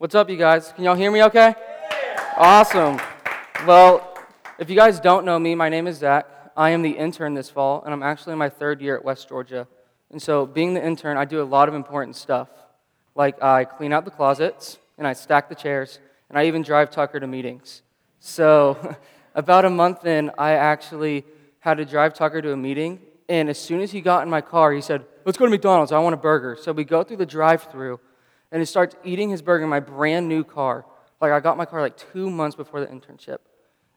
What's up, you guys? Can y'all hear me okay? Awesome. Well, if you guys don't know me, my name is Zach. I am the intern this fall, and I'm actually in my third year at West Georgia. And so, being the intern, I do a lot of important stuff. Like, I clean out the closets, and I stack the chairs, and I even drive Tucker to meetings. So, about a month in, I actually had to drive Tucker to a meeting, and as soon as he got in my car, he said, Let's go to McDonald's. I want a burger. So, we go through the drive through and he starts eating his burger in my brand new car. Like I got my car like two months before the internship.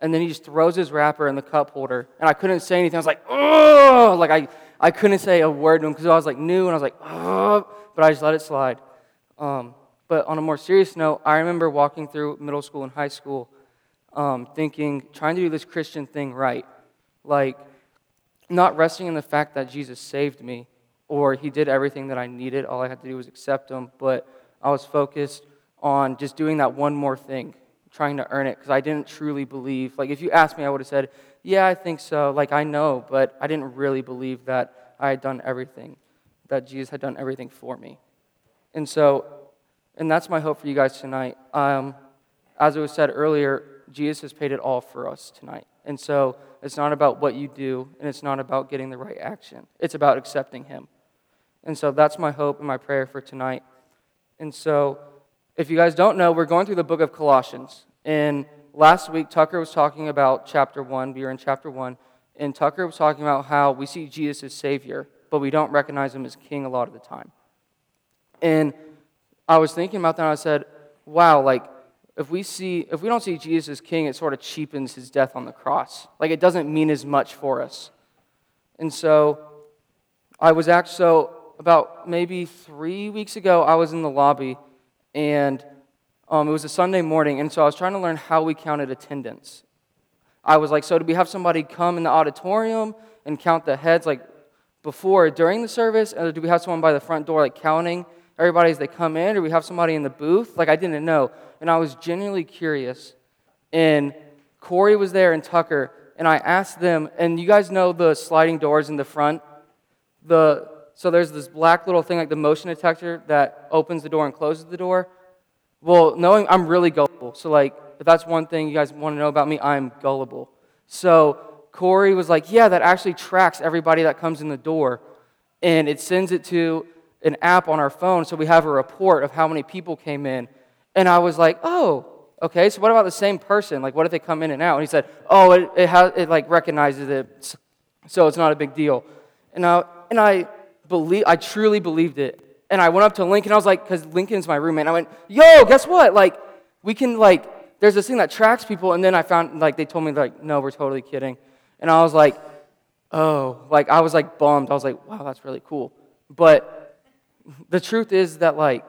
And then he just throws his wrapper in the cup holder. And I couldn't say anything. I was like, oh, like I, I couldn't say a word to him because I was like new and I was like, oh, but I just let it slide. Um, but on a more serious note, I remember walking through middle school and high school um, thinking, trying to do this Christian thing right. Like, not resting in the fact that Jesus saved me or he did everything that I needed. All I had to do was accept him. But I was focused on just doing that one more thing, trying to earn it, because I didn't truly believe. Like, if you asked me, I would have said, Yeah, I think so. Like, I know, but I didn't really believe that I had done everything, that Jesus had done everything for me. And so, and that's my hope for you guys tonight. Um, as it was said earlier, Jesus has paid it all for us tonight. And so, it's not about what you do, and it's not about getting the right action. It's about accepting Him. And so, that's my hope and my prayer for tonight. And so, if you guys don't know, we're going through the book of Colossians. And last week, Tucker was talking about chapter 1. We were in chapter 1. And Tucker was talking about how we see Jesus as Savior, but we don't recognize him as King a lot of the time. And I was thinking about that, and I said, wow, like, if we see if we don't see Jesus as king, it sort of cheapens his death on the cross. Like it doesn't mean as much for us. And so I was actually so about maybe three weeks ago, I was in the lobby, and um, it was a Sunday morning, and so I was trying to learn how we counted attendance. I was like, so do we have somebody come in the auditorium and count the heads like before, during the service, or do we have someone by the front door like counting everybody as they come in, or do we have somebody in the booth? Like I didn't know, and I was genuinely curious. And Corey was there and Tucker, and I asked them, and you guys know the sliding doors in the front, the so there's this black little thing like the motion detector that opens the door and closes the door. Well, knowing I'm really gullible. So, like, if that's one thing you guys want to know about me, I'm gullible. So, Corey was like, Yeah, that actually tracks everybody that comes in the door. And it sends it to an app on our phone so we have a report of how many people came in. And I was like, Oh, okay, so what about the same person? Like, what if they come in and out? And he said, Oh, it, it, has, it like recognizes it, so it's not a big deal. And I, and I believe, I truly believed it. And I went up to Lincoln. I was like, because Lincoln's my roommate. And I went, yo, guess what? Like, we can, like, there's this thing that tracks people. And then I found, like, they told me, like, no, we're totally kidding. And I was like, oh, like, I was, like, bummed. I was like, wow, that's really cool. But the truth is that, like,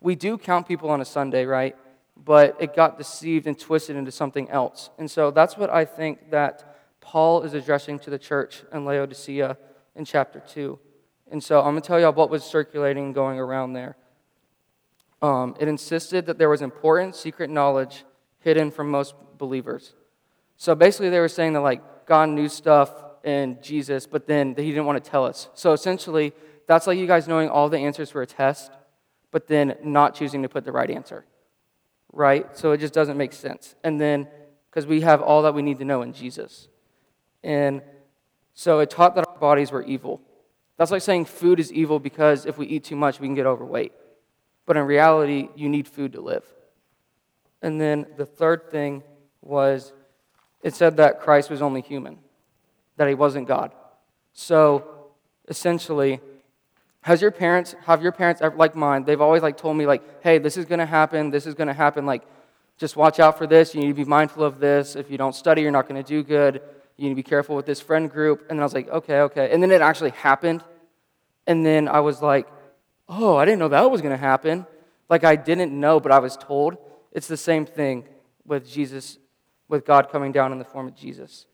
we do count people on a Sunday, right? But it got deceived and twisted into something else. And so that's what I think that Paul is addressing to the church in Laodicea in chapter 2. And so I'm going to tell y'all what was circulating going around there. Um, it insisted that there was important secret knowledge hidden from most believers. So basically, they were saying that like God knew stuff in Jesus, but then that he didn't want to tell us. So essentially, that's like you guys knowing all the answers for a test, but then not choosing to put the right answer. Right? So it just doesn't make sense. And then, because we have all that we need to know in Jesus. And so it taught that our bodies were evil. That's like saying food is evil because if we eat too much, we can get overweight. But in reality, you need food to live. And then the third thing was it said that Christ was only human, that he wasn't God. So essentially, has your parents, have your parents ever, like mine, they've always like told me like, hey, this is going to happen, this is going to happen, like, just watch out for this, you need to be mindful of this. If you don't study, you're not going to do good you need to be careful with this friend group. And then I was like, okay, okay. And then it actually happened. And then I was like, oh, I didn't know that was going to happen. Like I didn't know, but I was told. It's the same thing with Jesus, with God coming down in the form of Jesus.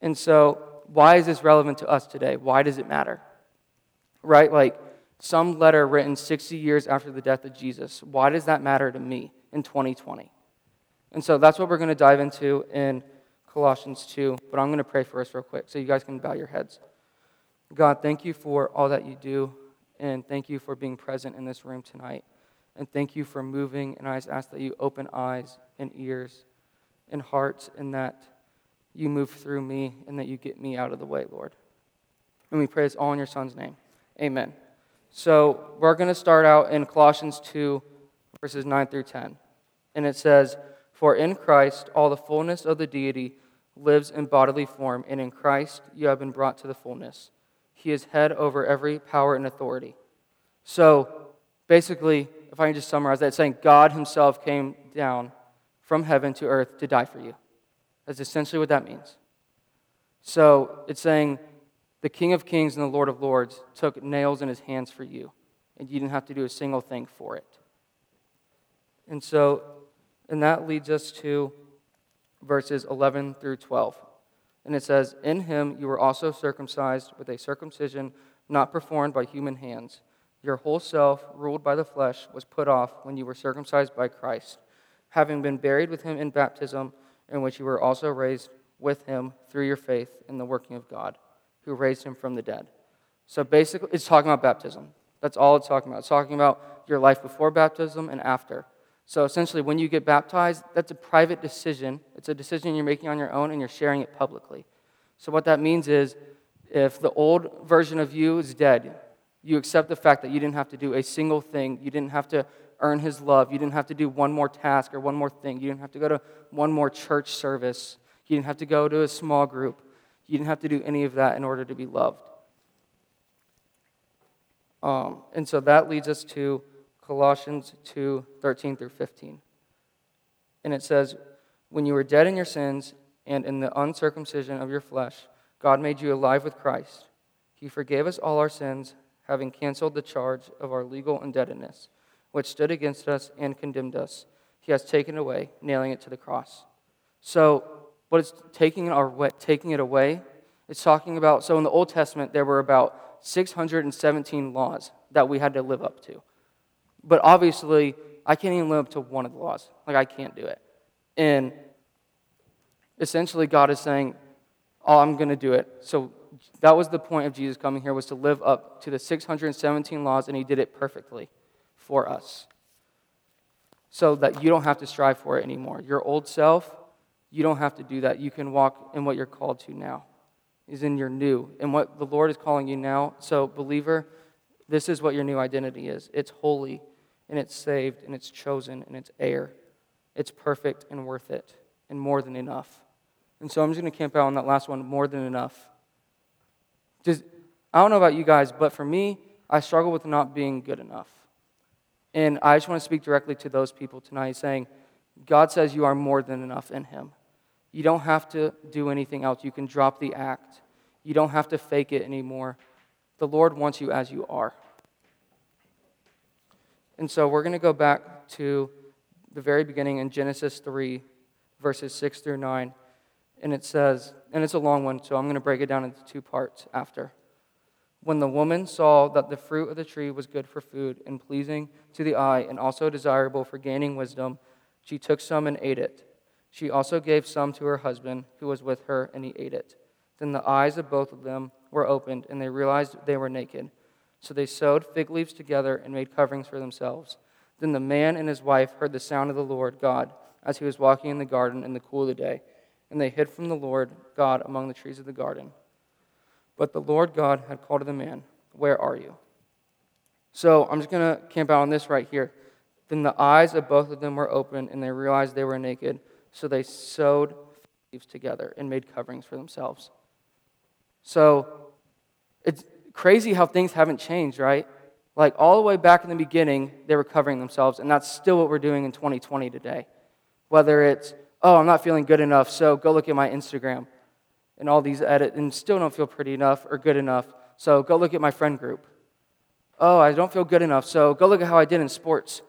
And so, why is this relevant to us today? Why does it matter? Right? Like some letter written 60 years after the death of Jesus. Why does that matter to me in 2020? And so that's what we're going to dive into in Colossians 2, but I'm going to pray for us real quick so you guys can bow your heads. God, thank you for all that you do, and thank you for being present in this room tonight. And thank you for moving. And I just ask that you open eyes and ears and hearts and that you move through me and that you get me out of the way, Lord. And we pray this all in your Son's name. Amen. So we're going to start out in Colossians 2, verses 9 through 10. And it says, For in Christ all the fullness of the deity lives in bodily form, and in Christ you have been brought to the fullness. He is head over every power and authority. So basically, if I can just summarize that, saying God Himself came down from heaven to earth to die for you. That's essentially what that means. So it's saying the King of Kings and the Lord of Lords took nails in his hands for you, and you didn't have to do a single thing for it. And so, and that leads us to verses 11 through 12. And it says, In him you were also circumcised with a circumcision not performed by human hands. Your whole self, ruled by the flesh, was put off when you were circumcised by Christ, having been buried with him in baptism, in which you were also raised with him through your faith in the working of God who raised him from the dead. So basically, it's talking about baptism. That's all it's talking about. It's talking about your life before baptism and after. So essentially, when you get baptized, that's a private decision. It's a decision you're making on your own and you're sharing it publicly. So what that means is if the old version of you is dead, you accept the fact that you didn't have to do a single thing. You didn't have to earn his love. You didn't have to do one more task or one more thing. You didn't have to go to one more church service. You didn't have to go to a small group. You didn't have to do any of that in order to be loved. Um, and so that leads us to Colossians 2 13 through 15. And it says, When you were dead in your sins and in the uncircumcision of your flesh, God made you alive with Christ. He forgave us all our sins, having canceled the charge of our legal indebtedness, which stood against us and condemned us. He has taken away, nailing it to the cross. So, what is taking, our, taking it away. It's talking about, so in the Old Testament, there were about 617 laws that we had to live up to. But obviously, I can't even live up to one of the laws. Like, I can't do it. And essentially, God is saying, Oh, I'm going to do it. So that was the point of Jesus coming here, was to live up to the 617 laws, and he did it perfectly for us. So that you don't have to strive for it anymore. Your old self you don't have to do that. You can walk in what you're called to now, is in your new, and what the Lord is calling you now. So, believer, this is what your new identity is it's holy, and it's saved, and it's chosen, and it's heir. It's perfect and worth it, and more than enough. And so, I'm just going to camp out on that last one more than enough. Just, I don't know about you guys, but for me, I struggle with not being good enough. And I just want to speak directly to those people tonight saying, God says you are more than enough in Him. You don't have to do anything else. You can drop the act. You don't have to fake it anymore. The Lord wants you as you are. And so we're going to go back to the very beginning in Genesis 3, verses 6 through 9. And it says, and it's a long one, so I'm going to break it down into two parts after. When the woman saw that the fruit of the tree was good for food and pleasing to the eye and also desirable for gaining wisdom, she took some and ate it. She also gave some to her husband, who was with her, and he ate it. Then the eyes of both of them were opened, and they realized they were naked. So they sewed fig leaves together and made coverings for themselves. Then the man and his wife heard the sound of the Lord God as he was walking in the garden in the cool of the day, and they hid from the Lord God among the trees of the garden. But the Lord God had called to the man, Where are you? So I'm just going to camp out on this right here. Then the eyes of both of them were open, and they realized they were naked. So they sewed fig leaves together and made coverings for themselves. So it's crazy how things haven't changed, right? Like all the way back in the beginning, they were covering themselves, and that's still what we're doing in 2020 today. Whether it's, oh, I'm not feeling good enough, so go look at my Instagram and all these edits, and still don't feel pretty enough or good enough, so go look at my friend group. Oh, I don't feel good enough, so go look at how I did in sports.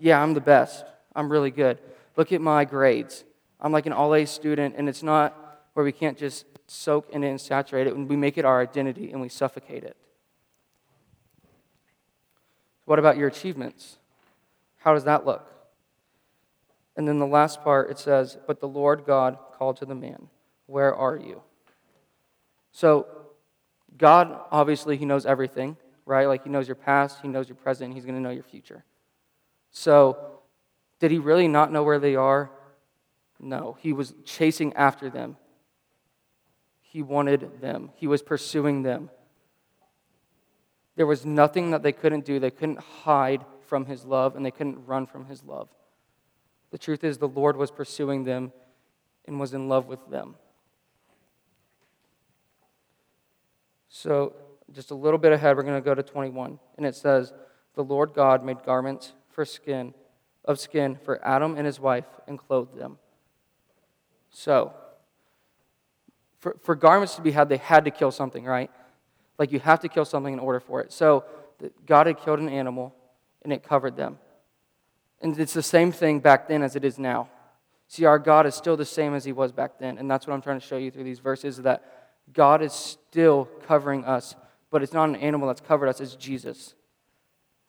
Yeah, I'm the best. I'm really good. Look at my grades. I'm like an all A student, and it's not where we can't just soak in it and saturate it, and we make it our identity and we suffocate it. What about your achievements? How does that look? And then the last part, it says, But the Lord God called to the man, Where are you? So, God, obviously, He knows everything, right? Like He knows your past, He knows your present, He's going to know your future. So, did he really not know where they are? No, he was chasing after them. He wanted them, he was pursuing them. There was nothing that they couldn't do. They couldn't hide from his love, and they couldn't run from his love. The truth is, the Lord was pursuing them and was in love with them. So, just a little bit ahead, we're going to go to 21. And it says, The Lord God made garments for skin, of skin for Adam and his wife, and clothed them. So, for, for garments to be had, they had to kill something, right? Like you have to kill something in order for it. So, God had killed an animal, and it covered them. And it's the same thing back then as it is now. See, our God is still the same as he was back then. And that's what I'm trying to show you through these verses that God is still covering us, but it's not an animal that's covered us, it's Jesus.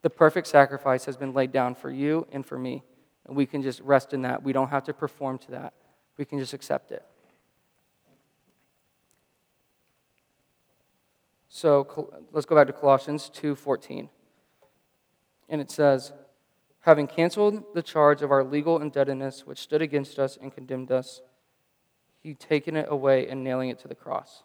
The perfect sacrifice has been laid down for you and for me. And we can just rest in that. We don't have to perform to that, we can just accept it. So let's go back to Colossians 2:14. And it says, having canceled the charge of our legal indebtedness which stood against us and condemned us, he taken it away and nailing it to the cross.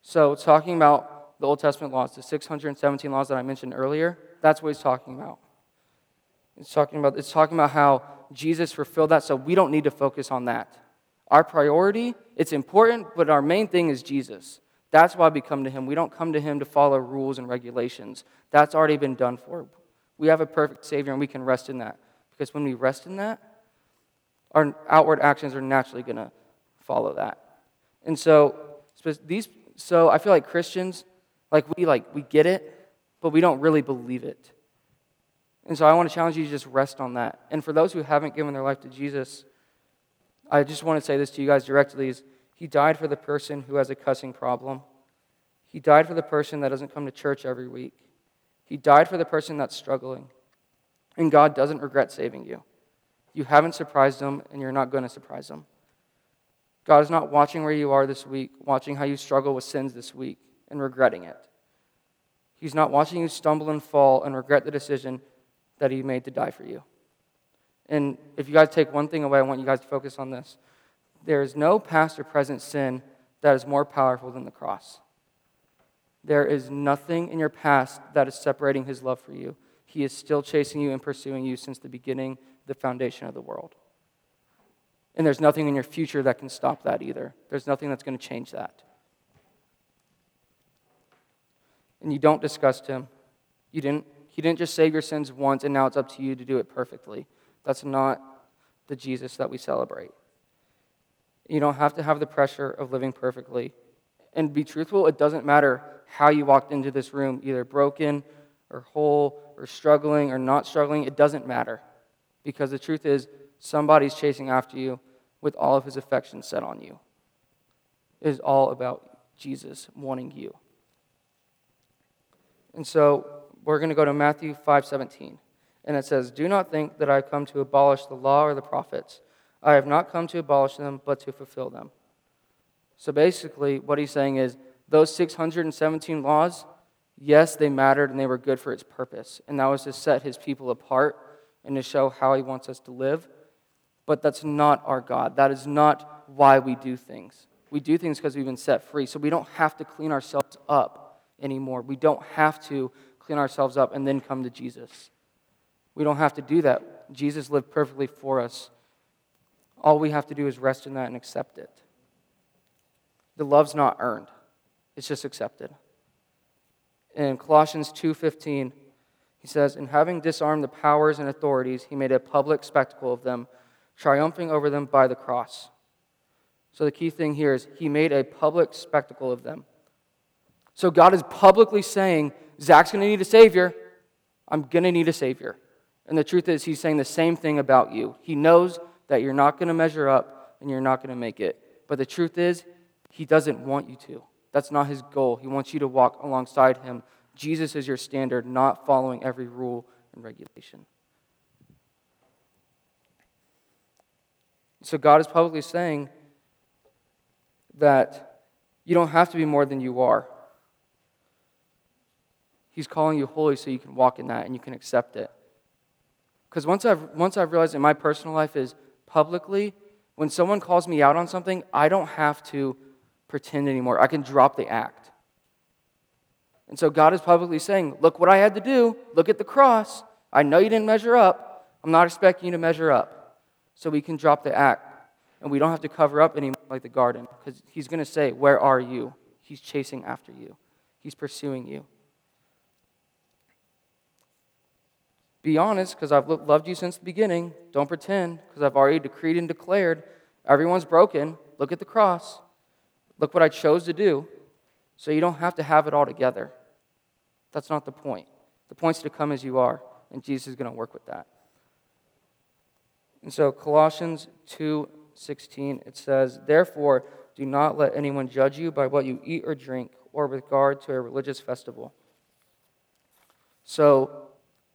So, talking about the Old Testament laws, the 617 laws that I mentioned earlier, that's what he's talking about. It's talking about, it's talking about how Jesus fulfilled that, so we don't need to focus on that. Our priority, it's important, but our main thing is Jesus. That's why we come to him. We don't come to him to follow rules and regulations. That's already been done for. We have a perfect Savior and we can rest in that. Because when we rest in that, our outward actions are naturally going to follow that. And so, these, so I feel like Christians, like we like we get it, but we don't really believe it. And so I want to challenge you to just rest on that. And for those who haven't given their life to Jesus, I just want to say this to you guys directly is he died for the person who has a cussing problem. He died for the person that doesn't come to church every week. He died for the person that's struggling. And God doesn't regret saving you. You haven't surprised him, and you're not going to surprise him. God is not watching where you are this week, watching how you struggle with sins this week, and regretting it. He's not watching you stumble and fall and regret the decision that He made to die for you. And if you guys take one thing away, I want you guys to focus on this. There is no past or present sin that is more powerful than the cross. There is nothing in your past that is separating his love for you. He is still chasing you and pursuing you since the beginning, the foundation of the world. And there's nothing in your future that can stop that either. There's nothing that's going to change that. And you don't disgust him. You didn't, he didn't just save your sins once and now it's up to you to do it perfectly. That's not the Jesus that we celebrate. You don't have to have the pressure of living perfectly. And be truthful, it doesn't matter how you walked into this room, either broken or whole or struggling or not struggling, it doesn't matter. Because the truth is, somebody's chasing after you with all of his affection set on you. It is all about Jesus wanting you. And so we're going to go to Matthew 5:17. And it says, "Do not think that I have come to abolish the law or the prophets. I have not come to abolish them, but to fulfill them." So basically, what he's saying is those 617 laws, yes, they mattered and they were good for its purpose. And that was to set his people apart and to show how he wants us to live. But that's not our God. That is not why we do things. We do things because we've been set free. So we don't have to clean ourselves up anymore. We don't have to clean ourselves up and then come to Jesus. We don't have to do that. Jesus lived perfectly for us. All we have to do is rest in that and accept it. The love's not earned. It's just accepted. In Colossians 2:15, he says, "In having disarmed the powers and authorities, he made a public spectacle of them, triumphing over them by the cross." So the key thing here is he made a public spectacle of them. So God is publicly saying, Zach's going to need a savior. I'm going to need a savior. And the truth is, he's saying the same thing about you. He knows that you're not going to measure up and you're not going to make it. But the truth is, he doesn't want you to. That's not his goal. He wants you to walk alongside him. Jesus is your standard, not following every rule and regulation. So God is publicly saying that you don't have to be more than you are. He's calling you holy so you can walk in that and you can accept it. Because once I've, once I've realized in my personal life is publicly, when someone calls me out on something, I don't have to pretend anymore. I can drop the act. And so God is publicly saying, Look what I had to do. Look at the cross. I know you didn't measure up. I'm not expecting you to measure up. So we can drop the act. And we don't have to cover up anymore like the garden. Because He's going to say, Where are you? He's chasing after you, He's pursuing you. Be honest, because I've loved you since the beginning. Don't pretend, because I've already decreed and declared everyone's broken. Look at the cross. Look what I chose to do. So you don't have to have it all together. That's not the point. The point's to come as you are, and Jesus is going to work with that. And so Colossians 2:16 it says, "Therefore, do not let anyone judge you by what you eat or drink or with regard to a religious festival." So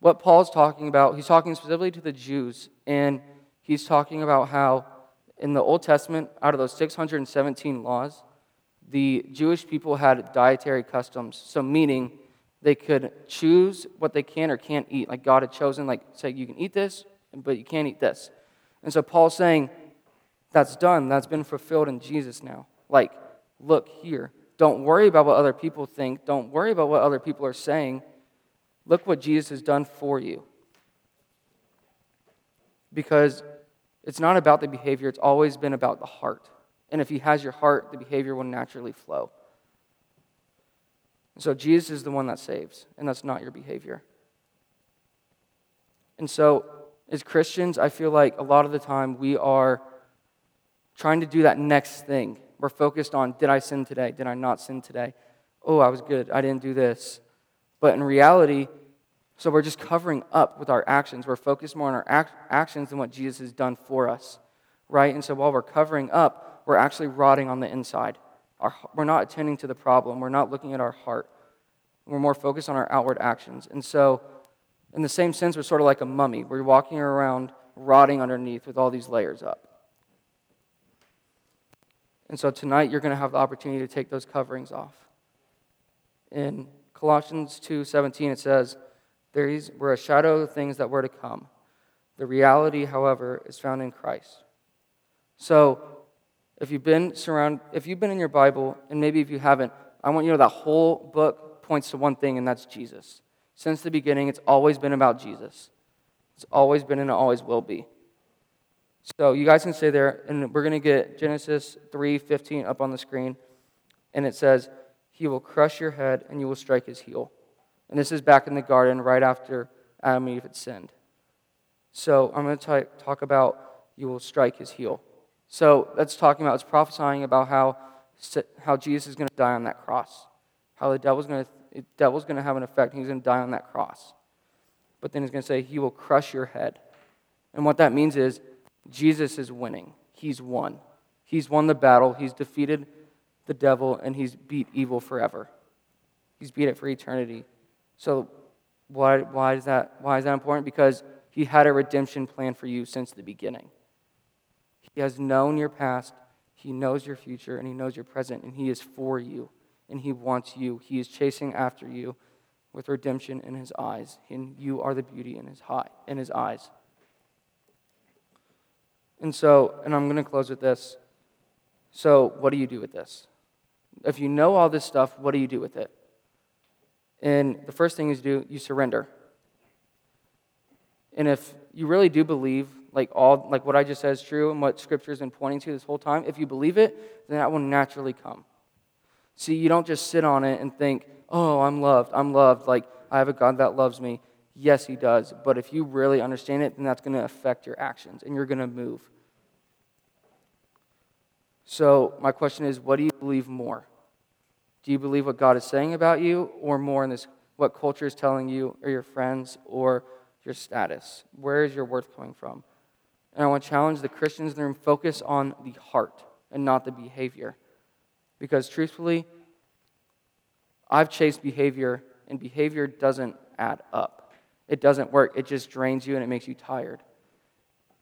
what Paul's talking about, he's talking specifically to the Jews, and he's talking about how in the Old Testament, out of those 617 laws, the Jewish people had dietary customs. So, meaning they could choose what they can or can't eat. Like God had chosen, like, say, you can eat this, but you can't eat this. And so, Paul's saying, that's done. That's been fulfilled in Jesus now. Like, look here. Don't worry about what other people think. Don't worry about what other people are saying. Look what Jesus has done for you. Because it's not about the behavior, it's always been about the heart. And if He has your heart, the behavior will naturally flow. And so Jesus is the one that saves, and that's not your behavior. And so, as Christians, I feel like a lot of the time we are trying to do that next thing. We're focused on did I sin today? Did I not sin today? Oh, I was good. I didn't do this. But in reality, so we're just covering up with our actions. We're focused more on our ac- actions than what Jesus has done for us, right? And so while we're covering up, we're actually rotting on the inside. Our, we're not attending to the problem. We're not looking at our heart. We're more focused on our outward actions. And so, in the same sense, we're sort of like a mummy. We're walking around rotting underneath with all these layers up. And so tonight, you're going to have the opportunity to take those coverings off. In Colossians 2:17 it says, "These were a shadow of the things that were to come. The reality, however, is found in Christ." So, if you've been surround, if you've been in your Bible, and maybe if you haven't, I want you to know that whole book points to one thing, and that's Jesus. Since the beginning, it's always been about Jesus. It's always been and it always will be. So you guys can stay there, and we're going to get Genesis 3:15 up on the screen, and it says, he will crush your head and you will strike his heel. And this is back in the garden right after Adam and Eve had sinned. So I'm going to talk about you will strike his heel. So that's talking about, it's prophesying about how, how Jesus is going to die on that cross, how the devil's going to, the devil's going to have an effect. He's going to die on that cross. But then he's going to say, He will crush your head. And what that means is Jesus is winning. He's won. He's won the battle. He's defeated the devil and he's beat evil forever. He's beat it for eternity. So why, why, is that, why is that important? Because he had a redemption plan for you since the beginning. He has known your past, he knows your future, and he knows your present, and he is for you, and he wants you. He is chasing after you with redemption in his eyes, and you are the beauty in his, high, in his eyes. And so, and I'm going to close with this. So, what do you do with this? If you know all this stuff, what do you do with it? And the first thing is do you surrender. And if you really do believe like all like what I just said is true and what scripture has been pointing to this whole time, if you believe it, then that will naturally come. See, you don't just sit on it and think, "Oh, I'm loved. I'm loved. Like I have a God that loves me." Yes, he does. But if you really understand it, then that's going to affect your actions and you're going to move. So, my question is what do you believe more? Do you believe what God is saying about you, or more in this, what culture is telling you, or your friends, or your status? Where is your worth coming from? And I want to challenge the Christians in the room focus on the heart and not the behavior. Because truthfully, I've chased behavior, and behavior doesn't add up. It doesn't work. It just drains you and it makes you tired.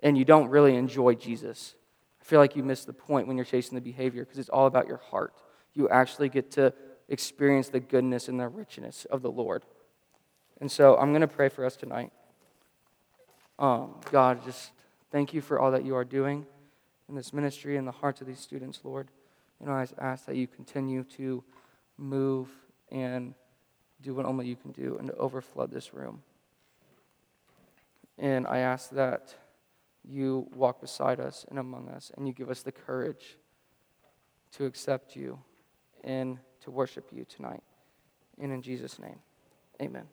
And you don't really enjoy Jesus. I feel like you miss the point when you're chasing the behavior because it's all about your heart. You actually get to experience the goodness and the richness of the Lord. And so I'm going to pray for us tonight. Um, God, just thank you for all that you are doing in this ministry and the hearts of these students, Lord. You know, I ask that you continue to move and do what only you can do and to overflood this room. And I ask that you walk beside us and among us, and you give us the courage to accept you and to worship you tonight. And in Jesus' name, amen.